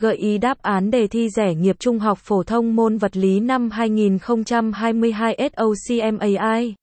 Gợi ý đáp án đề thi rẻ nghiệp trung học phổ thông môn vật lý năm 2022 SOCMAI.